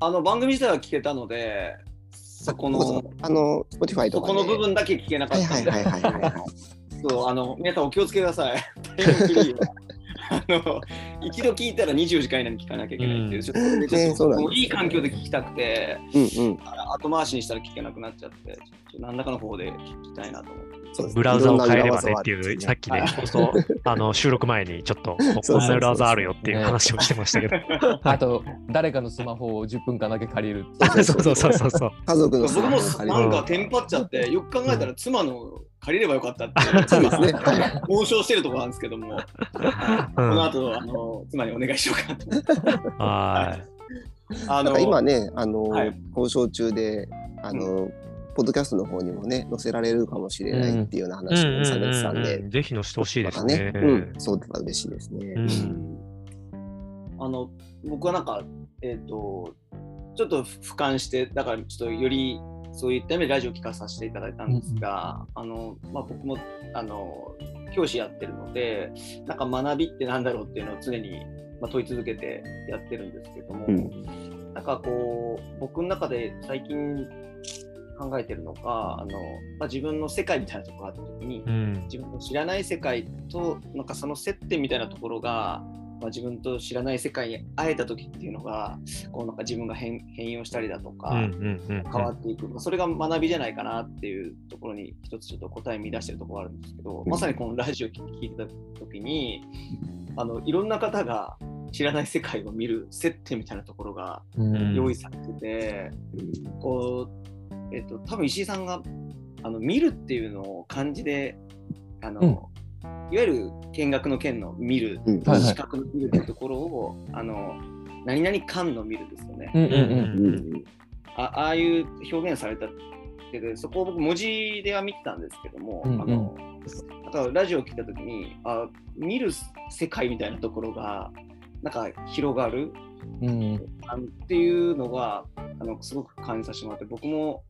あの番組自体は聞けたので、そこの、あの、Spotify とかで。そこの部分だけ聞けなかはいったんで、はいはいはいはいはい。(laughs) そうあの皆さんお気をつけください。(laughs) あの一度聞いたら24時間以内に聞かなきゃいけないっていう、うんちょっといい環境で聞きたくて、うんうん。後回しにしたら聞けなくなっちゃって、ちょっと何らかの方で聞きたいなと思って。ブラウザを変えればねっていう、さっきね、(laughs) あの、収録前にちょっと、(laughs) こそうそうそうこんな裏技あるよっていう話をしてましたけど。(laughs) あと、誰かのスマホを10分間だけ借りる。そうそうそうそうそう。家族の僕もなんかテンパっちゃって、よく考えたら妻の借りればよかったって、そうですね。はい妄想してるところなん。ですけども、この後あの妻にお願いしようかなと。はあのなんか今ね、あの、はい。交渉中で、あの、ポッドキャストの方にもね、載せられるかもしれないっていうようない。話をされてたんで、ぜひ載せてほしいでますたねね。。うん、そうだったら嬉しいですね。うんあの僕はなんか、えっ、と、ちょっと俯瞰して、だからちょっとよりそういった意味でラジオを聞かさせていただいたんですが、あのまあ、僕もあの教師やってるので、なんか学びってなんだろうっていうのを常に、まあ、問い続けてやってるんですけども、うんなんかこう、僕の中で最近考えてるのが、あのまあ、自分の世界みたいなところがあった時に、うん。自分の知らない世界となんかその接点みたいなところが、まあ、自分と知らない世界に会えた時っていうのがこうなんか自分が変変容したりだとか、うんうんうん変わっていく、まあそれが学びじゃないかなっていうところに一つちょっと答え見出してるところがあるんですけど、まさにこのラジオ聞いてた時にあのいろんな方が知らない世界を見る接点みたいなところがうん。用意されてて、こう、えっと、多分石井さんがあの見るっていうのを漢字であの、いわゆる見学の見の見る、うん。はいはい。視覚の見るっていうところをあの何々感の見るですよね。うんうんうん。うんあああいう表現されたってでそこを僕文字では見てたんですけども、うんうん。あのだからラジオを聞いた時にあ見る世界みたいなところがなんか広がるうんっていうのがあのすごく感じさせてもらって僕も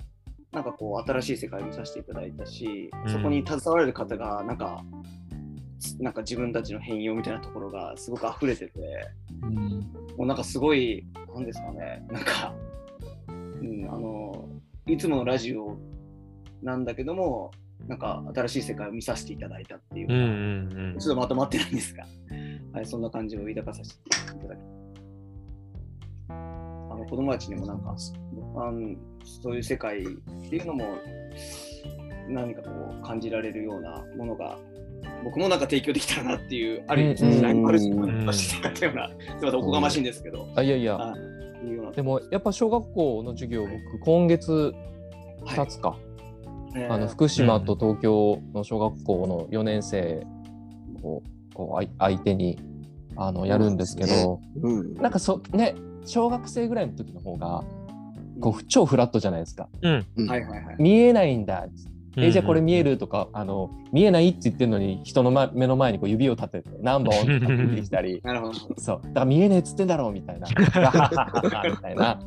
なんかこう新しい世界を見させていただいたし、うん。そこに携われる方がなんかなんか自分たちの変容みたいなところがすごく溢れててうん。もうなんかすごいなんですかねなんか、うん、あのいつものラジオなんだけどもなんか新しい世界を見させていただいたっていうか、うんうんうん。ちょっとまとまってないんですが、(laughs) はい、そんな感じを抱かさせていただきあの子供たちにもなんかあのそういう世界っていうのも何かこう感じられるようなものが僕もなんか提供できたらなっていうある意味うんライバル視うんをしてたようなすみませんおこがましいんですけど、あいやいや。あいうような。でもやっぱ小学校の授業僕今月2つか、えーあの福島と東京の小学校の4年生をこうあい相手にあのやるんですけど、うん。なんかそね小学生ぐらいの時の方がこう超フラットじゃないですか。うん。はいはいはい。見えないんだ。えじゃあこれ見えるるとか、あの見えないって言ってるのに人の、ま、(laughs) 目の前にこう指を立てて何本とかって出てきたり。(laughs) なるほど。そう。だから見えねえっつってんだろうみたいな。(laughs) みたいな。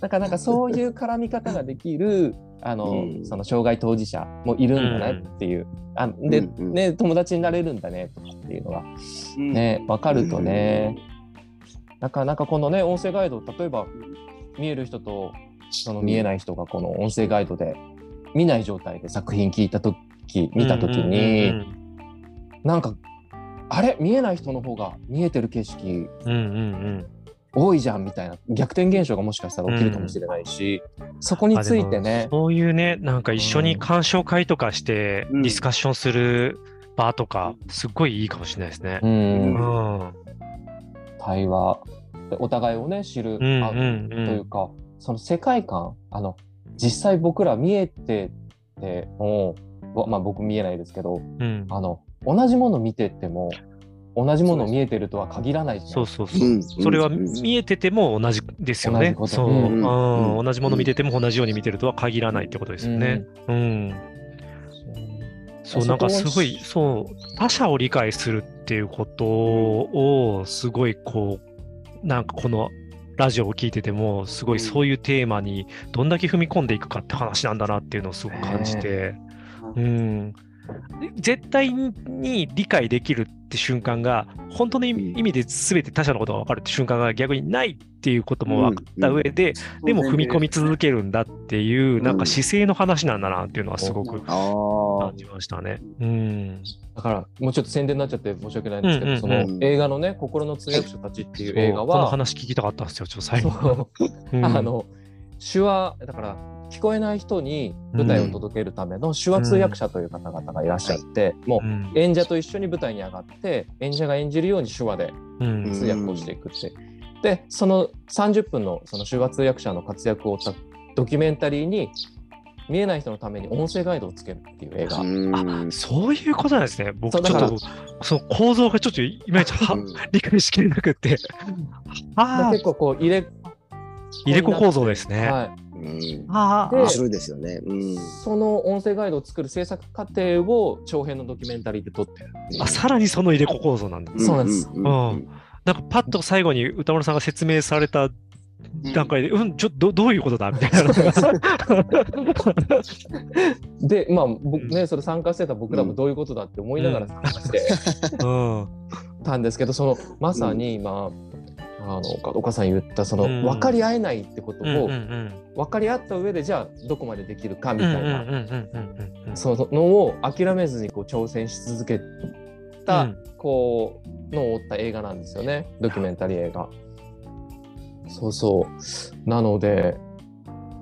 なんかなんかそういう絡み方ができるあの、うん。その障害当事者もいるんだねっていう、あで、うんうん。ね友達になれるんだねとかっていうのがうん。ね分かるとね、なかなかこのね音声ガイド例えば見える人とその見えない人がこの音声ガイドで見ない状態で作品聞いた時見た時に、うんなんかあれ？見えない人の方が見えてる景色多いじゃんみたいな逆転現象がもしかしたら起きるかもしれないし、そこについてね。そういうね、なんか一緒に鑑賞会とかしてうん。ディスカッションする場とか、すっごいいいかもしれないですね。う。ん、うん。対話。でお互いをね知る、あう。というんかその世界観あの実際僕ら見えててもぼまあ僕見えないですけどうん。あの同じもの見てても同じもの見えてるとは限らないじゃんそうそうそうう。んそれはうん見えてても同じですよね。同じそう、うん同じもの見てても同じように見てるとは限らないってことですよね。うん。そう、なんかはすごい、そう、他者を理解するっていうことを、すごいこう、なんかこのラジオを聞いてても、すごいそういうテーマにどんだけ踏み込んでいくかって話なんだなっていうのをすごく感じて、うん。絶対に理解できるって瞬間が、本当の意味で全て他者のことが分かるって瞬間が逆にないっていうことも分かった上で、でも踏み込み続けるんだっていう、なんか姿勢の話なんだなっていうのはすごく感じましたね。うん。だからもうちょっと宣伝になっちゃって申し訳ないんですけど、うんうんうんその映画のね「心の通訳者たち」っていう映画そう。このは、話聞きたかったんですよ、ちょっと最後。(laughs) あの手話だから聞こえない人に舞台を届けるための手話通訳者という方々がいらっしゃって、もうんう演者と一緒に舞台に上がって演者が演じるように手話でうん通訳をしていくって。でその30分のその手話通訳者の活躍を追ったドキュメンタリーに見えない人のために音声ガイドをつけるっていう映画。うんそういうことなんですね。僕ちょっと、その構造がちょっといまいち理解しきれなくて。ああ、結構こう入れ入れ子構造ですね。はい、うん。あ。面白いですよね。うん。その音声ガイドを作る制作過程を長編のドキュメンタリーで撮ってる。あ、さらにその入れ子構造なんだ。そうなんです。うんうんうん。なんかパッと最後に歌丸さんが説明された段階で、うん、ちょっとどどういうことだみたいな。でまあ僕ねそれ参加してた僕らもどういうことだって思いながら参加してうん。たんですけどそのまさに今、あの岡さん言ったそのうん。分かり合えないってことをうんうんうん分かり合った上でじゃあどこまでできるかみうんたいなそのを諦めずにこう挑戦し続けた、うん。こうのを追った映画なんですよね。ドキュメンタリー映画。そうそう。なので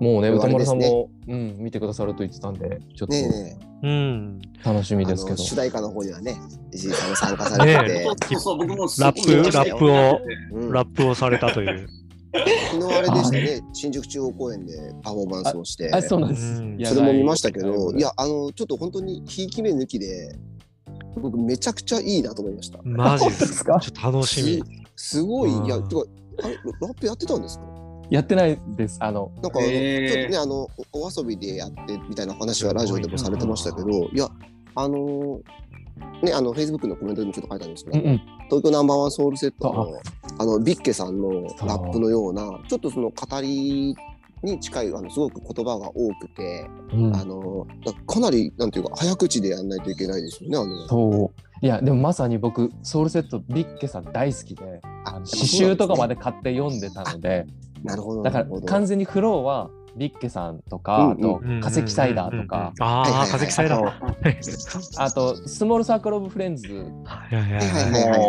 もうね歌丸さんも、うん、見てくださると言ってたんでちょっねえねとうん。楽しみですけど。の主題歌の方にはね石井さんも参加されてそうそうそう、僕もすラップラップをうん。ラップをされたという。昨日あれでしたね。新宿中央公園でパフォーマンスをして。あそうなんです。うん。やそれも見ましたけばどいやあのちょっと本当にひいき目抜きで僕めちゃくちゃいいなと思いました。マジですすか？ちょっと楽しみ。すすごい、うん。いや、てか、あれ、ラップやってたんですか？やってないです。あの、なんかちょっとね、あの、おお遊びでやってみたいな話はラジオでもされてましたけど、いや、あのーね、あの、Facebook のコメントにもちょっと書いたんですけど、うんうん、東京ナンバーワンソウルセットの、あの、ビッケさんのラップのような、ちょっとその語りに近い、あの、すごく言葉が多くて、うん。あのだかなり、なんていうか、早口でやんないといけないですよね、あの。そう。いや、でもまさに僕、ソウルセットビッケさん大好きで、ああの詩集とかまで買って読んでたので、なるほど。だから完全にフローはビッケさんとか、うんあとうんかせきサイダーとか、ああ、かせきサイダー。ああとスモールサークルオブフレンズ。はいはい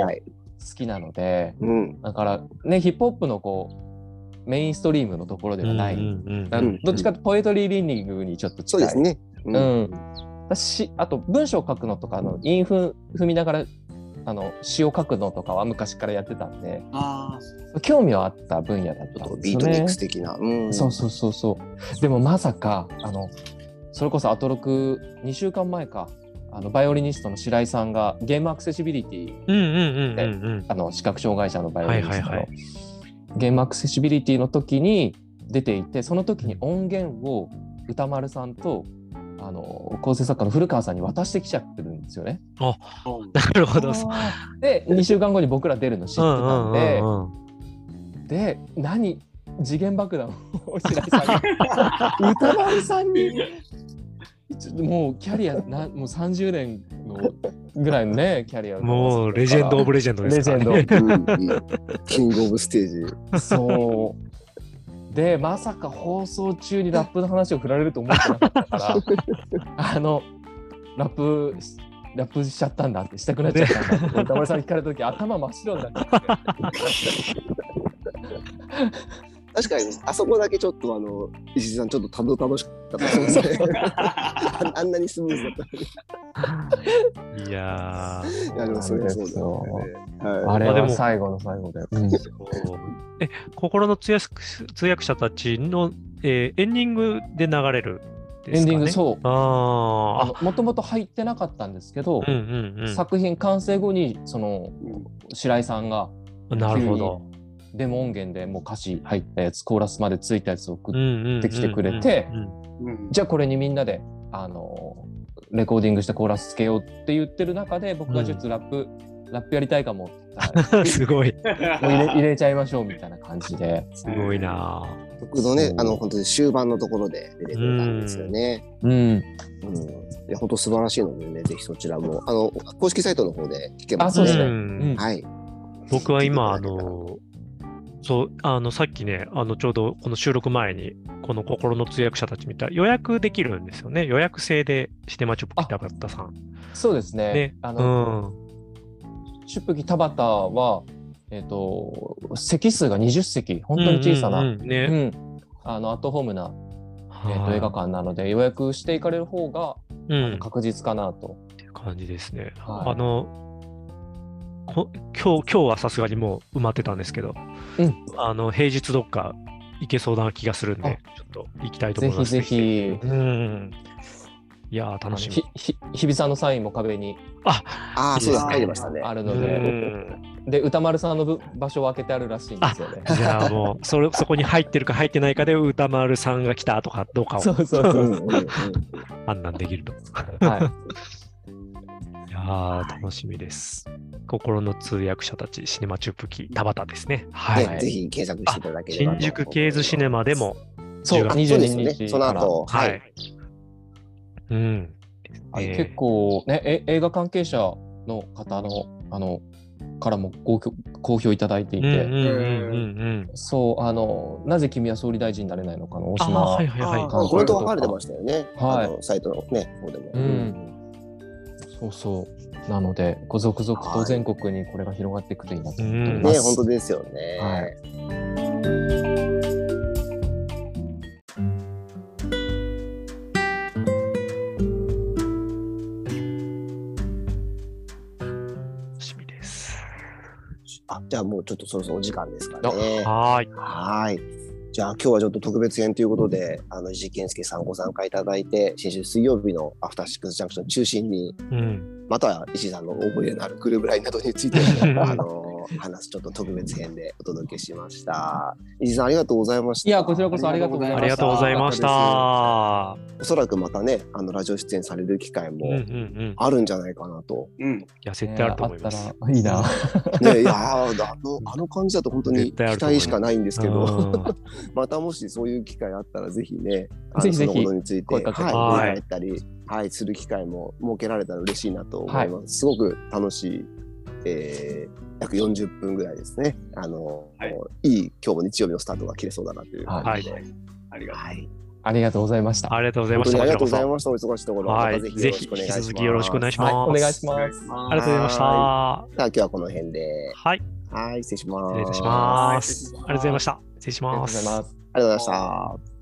はい好きなので、うん。だからね、ヒップホップのこう、メインストリームのところではない。うんうんうんだからどっちかというとポエトリーリーディングにちょっと近い。そうですね。ううん。だしあと文章を書くのとかあの韻踏踏みながらあの詩を書くのとかは昔からやってたんであ興味はあった分野だったんですよっとビートミッねクス。的な。うん。そうそうそうそう。でもまさかあのそれこそアトロク2週間前かあのバイオリニストの白井さんがゲームアクセシビリティうんうんうんうんあの視覚障害者のバイオリニストの、はいはいはいゲームアクセシビリティの時に出ていてその時に音源を歌丸さんとあの構成作家の古川さんに渡してきちゃってるんですよね。あ。なるほど。で2週間後に僕ら出るの知ってたんで、うんうんうんうんで何次元爆弾を白井さんが (laughs) 歌丸さんにもうキャリアなもう30年のぐらいのねキャリアもうレジェンド・オブ・レジェンドですから、ね。レジェンうんいいキングオブステージ。そう。で、まさか放送中にラップの話を振られると思ってなかったから、あの、ラップ、ラップしちゃったんだって、したくなっちゃったんだって、歌丸さんに聞かれたとき、頭真っ白になっちゃって。確かに、あそこだけちょっとあの、石井さん、ちょっとたどたどしかったですね。あ (laughs) あんなにスムーズだったのに。いやーいや、でもそれはそうだよね。はいあれは最後の最後で。うんえ、心の通訳通訳者たちの、えーエンディングで流れるんですか、ね、エンディング、そう。あ、もともと入ってなかったんですけど、うんうんうん。作品完成後に、その、白井さんがなるほど。デモ音源でもう歌詞入ったやつ、コーラスまでついたやつを送っうんうんうんうんてきてくれてうんうんじゃあこれにみんなで、あのレコーディングしてコーラスつけようって言ってる中で僕がちょっとラップ、ラップやりたいかもって言ったら (laughs) すごい。もう入れ入れちゃいましょうみたいな感じで。すごいな僕のねあの、本当に終盤のところで出てくれたんですよね。うん。うん。いや、本当素晴らしいのでね、ぜひそちらも、あの、公式サイトの方で聞けますあそうですねんうんはい。僕は今、あの、そう、あの、さっきね、あの、ちょうどこの収録前に、この心の通訳者たち見たら予約できるんですよね。予約制でシネマチョップ北畑さん。そうですね。ね。あうの、ん。出吹田畑は、えっ、と、席数が20席、本当に小さな、うんんううんうんね。あのアットホームな、えー、はいと映画館なので予約していかれる方が、うん。っ確実かなと。ていう感じですね。はいあの、こ今日、今日はさすがにもう埋まってたんですけど、うんあの、平日どっか行けそうな気がするんで、ちょっと行きたいと思います。ぜひぜひ。うん。いやー、楽しみひ。ひ日比さんのサインも壁にああ、そうです。いいですね書いてましたね。うあるので、んで歌丸さんのぶ場所を開けてあるらしいんですよね。(laughs) じゃあもう、それ、そこに入ってるか入ってないかで、歌丸さんが来たとかどうかを判断できると。はいいやー、楽しみです。心の通訳者たち、シネマチュップキー、田畑ですね。はい。ねぜひ検索していただければと新宿ケーズシネマでも、そう、10月あそうです22ね。日その後、ははいい。。うん。はいえー結構ねえ映画関係者の方のあのからもご好評いただいていて、うんうんうんうんうん。そうあのなぜ君は総理大臣になれないのかの大あ島、はいはいはい。ああコメントが書かれてましたよね。はいサイトのね、方でも。うんそうそうなのでご続々と全国にこれが広がっていくといいなと思っておりまね、す。本当ですよね。はい楽しみです。あ、じゃあもうちょっとそろそろお時間ですかね。はーい。はい。じゃあ今日はちょっと特別編ということで、あの石井健介さんご参加いただいて、先週水曜日のアフターシックスジャンクション中心に、うん。または石井さんの覚えのあるグループラインなどについて、(laughs) あの、話すちょっと特別編でお届けしました。石井さんありがとうございました。いやこちらこそありがとうございました。ありがとうございました。おそらくまたね、あのラジオ出演される機会もうんうんうん。あるんじゃないかなと。うん。いや、絶対あると思います。ねあったらいいな。ね、いやーあのあの感じだと本当に期待しかないんですけど、うん (laughs) またもしそういう機会あったらぜひね、あのぜひぜひそのことについて、声かけてはい、はいったり、はい、する機会も設けられたら嬉しいなと思います。すごく楽しい、えー約40分ぐらいですね。あの、はいい、い今日も日曜日のスタートが切れそうだなという感じで。はい。ありがとう。ありがとうございました。ありがとうございました。ありがとうございこました。お忙しいところ、はい。またぜひぜひ、よろしくお願いします。引き続きよろしくお願いします。はい、お願いします。しますありがとうございました。さはあ今日はこの辺で、い。はい、失礼します。失礼いたしはまいす。ありがとうございました。失礼しありがとうます。ございます。ありがとうございました。